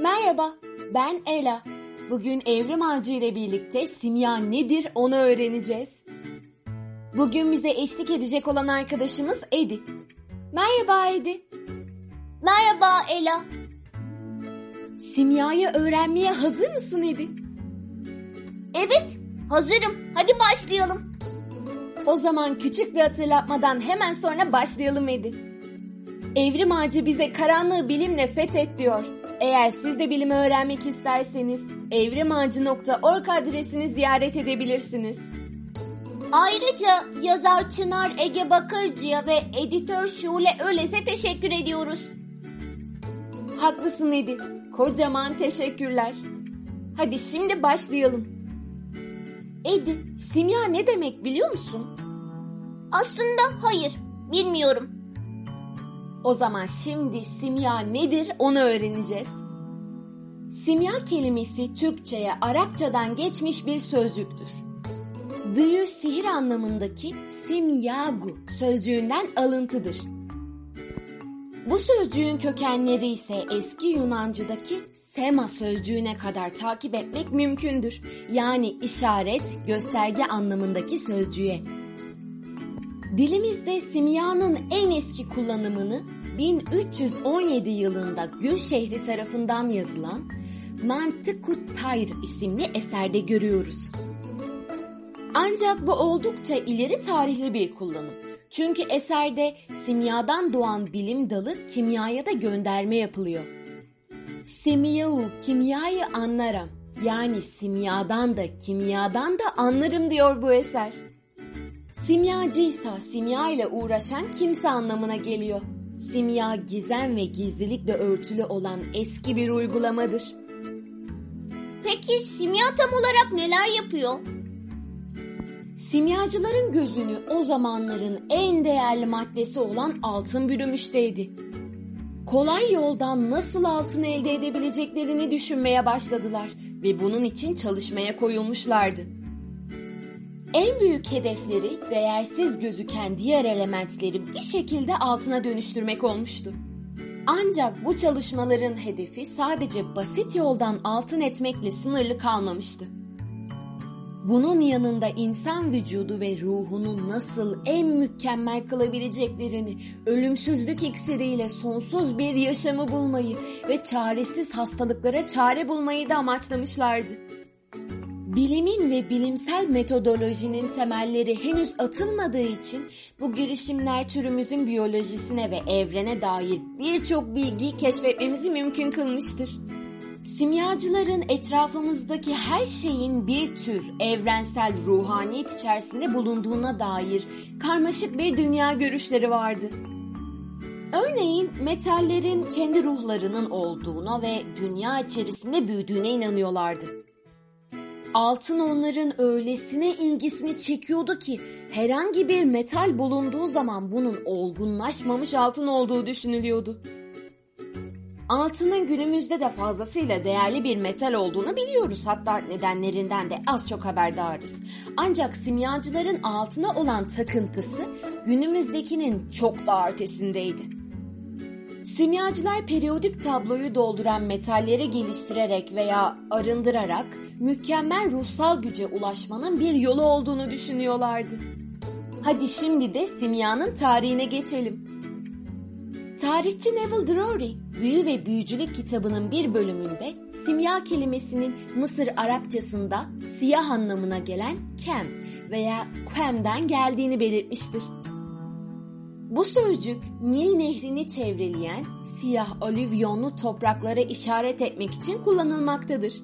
Merhaba, ben Ela. Bugün Evrim Ağacı ile birlikte simya nedir onu öğreneceğiz. Bugün bize eşlik edecek olan arkadaşımız Edi. Merhaba Edi. Merhaba Ela. Simyayı öğrenmeye hazır mısın Edi? Evet, hazırım. Hadi başlayalım. O zaman küçük bir hatırlatmadan hemen sonra başlayalım Edi. Evrim Ağacı bize karanlığı bilimle fethet diyor. Eğer siz de bilimi öğrenmek isterseniz evrimağacı.org adresini ziyaret edebilirsiniz. Ayrıca yazar Çınar Ege Bakırcı'ya ve editör Şule Öles'e teşekkür ediyoruz. Haklısın Edi. Kocaman teşekkürler. Hadi şimdi başlayalım. Edi, simya ne demek biliyor musun? Aslında hayır, bilmiyorum. O zaman şimdi simya nedir onu öğreneceğiz. Simya kelimesi Türkçe'ye Arapçadan geçmiş bir sözcüktür. Büyü sihir anlamındaki simyagu sözcüğünden alıntıdır. Bu sözcüğün kökenleri ise eski Yunancı'daki sema sözcüğüne kadar takip etmek mümkündür. Yani işaret, gösterge anlamındaki sözcüğe. Dilimizde simyanın en eski kullanımını 1317 yılında Gül şehri tarafından yazılan Mantıkut Tayr isimli eserde görüyoruz. Ancak bu oldukça ileri tarihli bir kullanım. Çünkü eserde simyadan doğan bilim dalı kimyaya da gönderme yapılıyor. Simyahu kimyayı anlarım. Yani simyadan da kimyadan da anlarım diyor bu eser. Simyacıysa simya ile uğraşan kimse anlamına geliyor. Simya gizem ve gizlilikle örtülü olan eski bir uygulamadır. Peki simya tam olarak neler yapıyor? Simyacıların gözünü o zamanların en değerli maddesi olan altın bürümüşteydi. Kolay yoldan nasıl altın elde edebileceklerini düşünmeye başladılar ve bunun için çalışmaya koyulmuşlardı. En büyük hedefleri değersiz gözüken diğer elementleri bir şekilde altına dönüştürmek olmuştu. Ancak bu çalışmaların hedefi sadece basit yoldan altın etmekle sınırlı kalmamıştı. Bunun yanında insan vücudu ve ruhunu nasıl en mükemmel kılabileceklerini, ölümsüzlük iksiriyle sonsuz bir yaşamı bulmayı ve çaresiz hastalıklara çare bulmayı da amaçlamışlardı. Bilimin ve bilimsel metodolojinin temelleri henüz atılmadığı için bu girişimler türümüzün biyolojisine ve evrene dair birçok bilgiyi keşfetmemizi mümkün kılmıştır. Simyacıların etrafımızdaki her şeyin bir tür evrensel ruhaniyet içerisinde bulunduğuna dair karmaşık bir dünya görüşleri vardı. Örneğin metallerin kendi ruhlarının olduğuna ve dünya içerisinde büyüdüğüne inanıyorlardı. Altın onların öylesine ilgisini çekiyordu ki herhangi bir metal bulunduğu zaman bunun olgunlaşmamış altın olduğu düşünülüyordu. Altının günümüzde de fazlasıyla değerli bir metal olduğunu biliyoruz. Hatta nedenlerinden de az çok haberdarız. Ancak simyacıların altına olan takıntısı günümüzdekinin çok daha ötesindeydi. Simyacılar periyodik tabloyu dolduran metalleri geliştirerek veya arındırarak mükemmel ruhsal güce ulaşmanın bir yolu olduğunu düşünüyorlardı. Hadi şimdi de simyanın tarihine geçelim. Tarihçi Neville Drury, Büyü ve Büyücülük kitabının bir bölümünde simya kelimesinin Mısır Arapçasında siyah anlamına gelen kem veya quem'den geldiğini belirtmiştir. Bu sözcük Nil nehrini çevreleyen siyah alüvyonlu topraklara işaret etmek için kullanılmaktadır.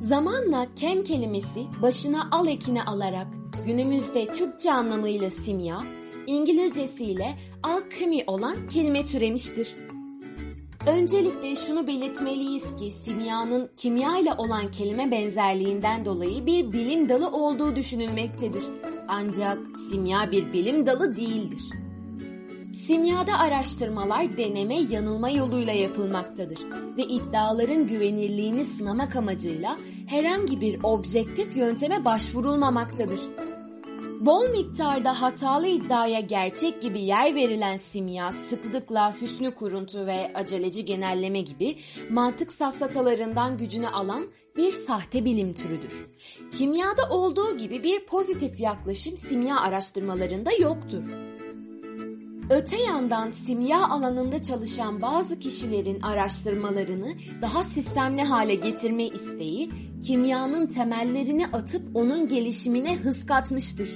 Zamanla kem kelimesi başına al ekini alarak günümüzde Türkçe anlamıyla simya, İngilizcesiyle alchemy olan kelime türemiştir. Öncelikle şunu belirtmeliyiz ki simyanın kimya ile olan kelime benzerliğinden dolayı bir bilim dalı olduğu düşünülmektedir. Ancak simya bir bilim dalı değildir. Simyada araştırmalar deneme yanılma yoluyla yapılmaktadır ve iddiaların güvenirliğini sınamak amacıyla herhangi bir objektif yönteme başvurulmamaktadır. Bol miktarda hatalı iddiaya gerçek gibi yer verilen simya sıklıkla hüsnü kuruntu ve aceleci genelleme gibi mantık safsatalarından gücünü alan bir sahte bilim türüdür. Kimyada olduğu gibi bir pozitif yaklaşım simya araştırmalarında yoktur. Öte yandan simya alanında çalışan bazı kişilerin araştırmalarını daha sistemli hale getirme isteği kimyanın temellerini atıp onun gelişimine hız katmıştır.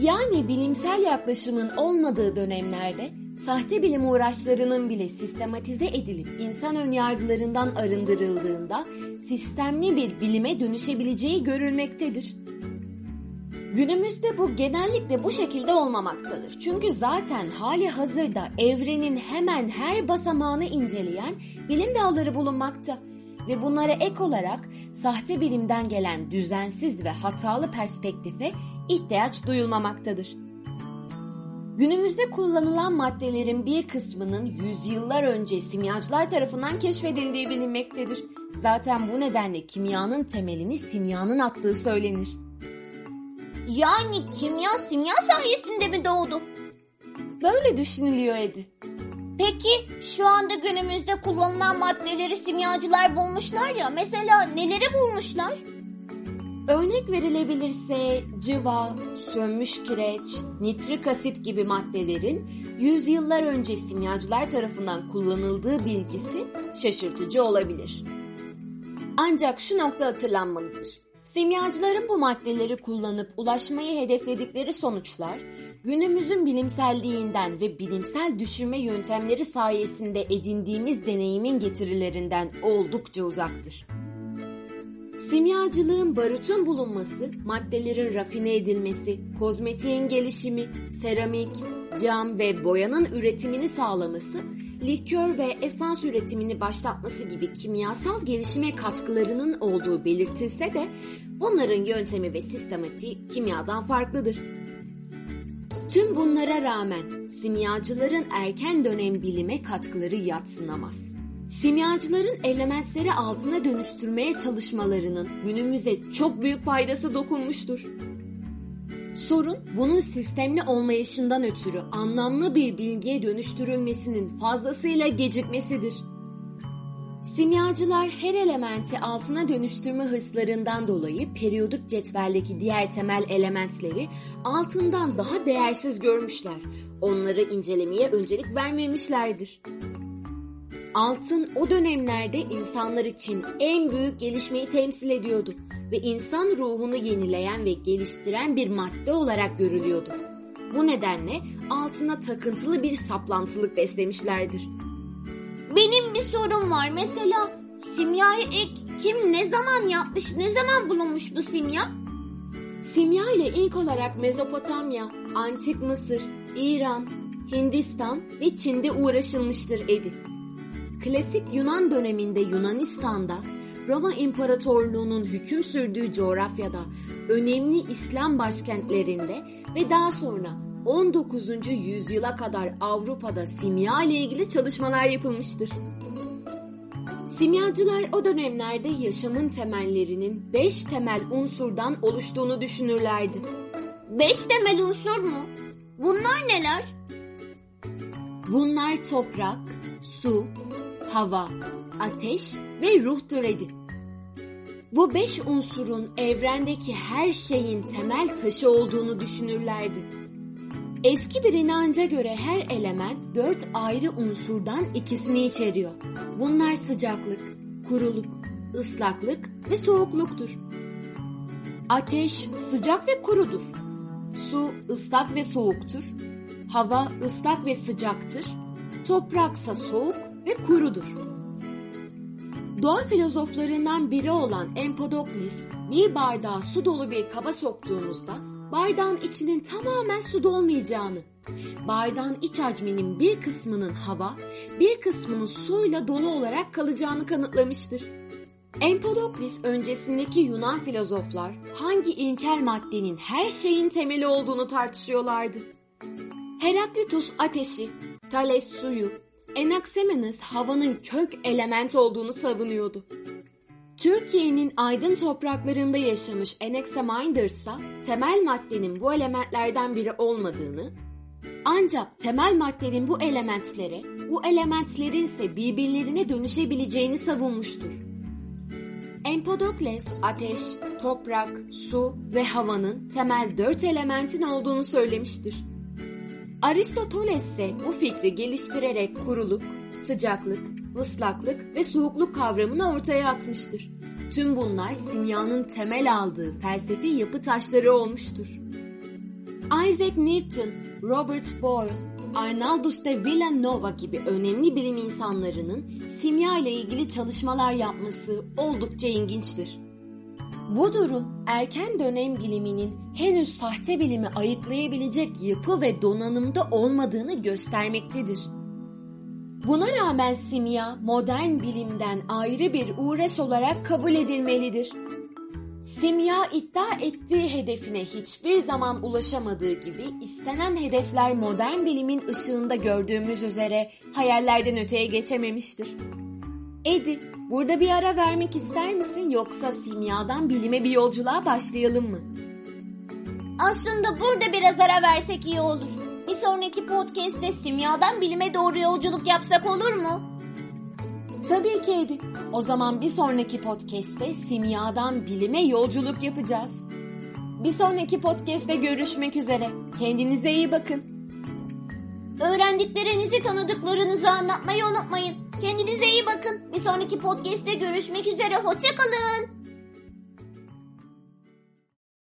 Yani bilimsel yaklaşımın olmadığı dönemlerde sahte bilim uğraşlarının bile sistematize edilip insan önyargılarından arındırıldığında sistemli bir bilime dönüşebileceği görülmektedir. Günümüzde bu genellikle bu şekilde olmamaktadır. Çünkü zaten hali hazırda evrenin hemen her basamağını inceleyen bilim dalları bulunmakta ve bunlara ek olarak sahte bilimden gelen düzensiz ve hatalı perspektife ihtiyaç duyulmamaktadır. Günümüzde kullanılan maddelerin bir kısmının yüzyıllar önce simyacılar tarafından keşfedildiği bilinmektedir. Zaten bu nedenle kimyanın temelini simyanın attığı söylenir. Yani kimya simya sayesinde mi doğdu? Böyle düşünülüyor Edi. Peki şu anda günümüzde kullanılan maddeleri simyacılar bulmuşlar ya. Mesela neleri bulmuşlar? Örnek verilebilirse cıva, sönmüş kireç, nitrik asit gibi maddelerin yüzyıllar önce simyacılar tarafından kullanıldığı bilgisi şaşırtıcı olabilir. Ancak şu nokta hatırlanmalıdır. Simyacıların bu maddeleri kullanıp ulaşmayı hedefledikleri sonuçlar günümüzün bilimselliğinden ve bilimsel düşünme yöntemleri sayesinde edindiğimiz deneyimin getirilerinden oldukça uzaktır. Simyacılığın barutun bulunması, maddelerin rafine edilmesi, kozmetiğin gelişimi, seramik, cam ve boyanın üretimini sağlaması, likör ve esans üretimini başlatması gibi kimyasal gelişime katkılarının olduğu belirtilse de bunların yöntemi ve sistematiği kimyadan farklıdır. Tüm bunlara rağmen simyacıların erken dönem bilime katkıları yatsınamaz. Simyacıların elementleri altına dönüştürmeye çalışmalarının günümüze çok büyük faydası dokunmuştur. Sorun bunun sistemli olmayışından ötürü anlamlı bir bilgiye dönüştürülmesinin fazlasıyla gecikmesidir. Simyacılar her elementi altına dönüştürme hırslarından dolayı periyodik cetveldeki diğer temel elementleri altından daha değersiz görmüşler. Onları incelemeye öncelik vermemişlerdir. Altın o dönemlerde insanlar için en büyük gelişmeyi temsil ediyordu ve insan ruhunu yenileyen ve geliştiren bir madde olarak görülüyordu. Bu nedenle altına takıntılı bir saplantılık beslemişlerdir. Benim bir sorum var. Mesela simyayı ilk kim ne zaman yapmış, ne zaman bulunmuş bu simya? Simya ile ilk olarak Mezopotamya, Antik Mısır, İran, Hindistan ve Çin'de uğraşılmıştır Edi. Klasik Yunan döneminde Yunanistan'da, Roma İmparatorluğu'nun hüküm sürdüğü coğrafyada, önemli İslam başkentlerinde ve daha sonra 19. yüzyıla kadar Avrupa'da simya ile ilgili çalışmalar yapılmıştır. Simyacılar o dönemlerde yaşamın temellerinin beş temel unsurdan oluştuğunu düşünürlerdi. Beş temel unsur mu? Bunlar neler? Bunlar toprak, su, hava, ateş ve ruhtur Edi. Bu beş unsurun evrendeki her şeyin temel taşı olduğunu düşünürlerdi. Eski bir inanca göre her element dört ayrı unsurdan ikisini içeriyor. Bunlar sıcaklık, kuruluk, ıslaklık ve soğukluktur. Ateş sıcak ve kurudur. Su ıslak ve soğuktur. Hava ıslak ve sıcaktır. Topraksa soğuk ve kurudur. Doğa filozoflarından biri olan Empedokles bir bardağı su dolu bir kaba soktuğumuzda bardağın içinin tamamen su dolmayacağını, bardağın iç hacminin bir kısmının hava, bir kısmının suyla dolu olarak kalacağını kanıtlamıştır. Empedokles öncesindeki Yunan filozoflar hangi ilkel maddenin her şeyin temeli olduğunu tartışıyorlardı. Heraklitus ateşi, Thales suyu, Anaximenes havanın kök element olduğunu savunuyordu. Türkiye'nin aydın topraklarında yaşamış Anaximanders ise temel maddenin bu elementlerden biri olmadığını, ancak temel maddenin bu elementlere, bu elementlerin ise birbirlerine dönüşebileceğini savunmuştur. Empedokles ateş, toprak, su ve havanın temel dört elementin olduğunu söylemiştir. Aristoteles ise bu fikri geliştirerek kuruluk, sıcaklık, ıslaklık ve soğukluk kavramını ortaya atmıştır. Tüm bunlar simyanın temel aldığı felsefi yapı taşları olmuştur. Isaac Newton, Robert Boyle, Arnaldus de Villanova gibi önemli bilim insanlarının simya ile ilgili çalışmalar yapması oldukça ilginçtir. Bu durum erken dönem biliminin henüz sahte bilimi ayıklayabilecek yapı ve donanımda olmadığını göstermektedir. Buna rağmen simya modern bilimden ayrı bir uğraş olarak kabul edilmelidir. Simya iddia ettiği hedefine hiçbir zaman ulaşamadığı gibi istenen hedefler modern bilimin ışığında gördüğümüz üzere hayallerden öteye geçememiştir. Edi, burada bir ara vermek ister misin yoksa simyadan bilime bir yolculuğa başlayalım mı? Aslında burada biraz ara versek iyi olur. Bir sonraki podcast'te simyadan bilime doğru yolculuk yapsak olur mu? Tabii ki Edi. O zaman bir sonraki podcast'te simyadan bilime yolculuk yapacağız. Bir sonraki podcast'te görüşmek üzere. Kendinize iyi bakın. Öğrendiklerinizi tanıdıklarınızı anlatmayı unutmayın. Kendinize iyi bakın. Bir sonraki podcast'te görüşmek üzere. Hoşçakalın.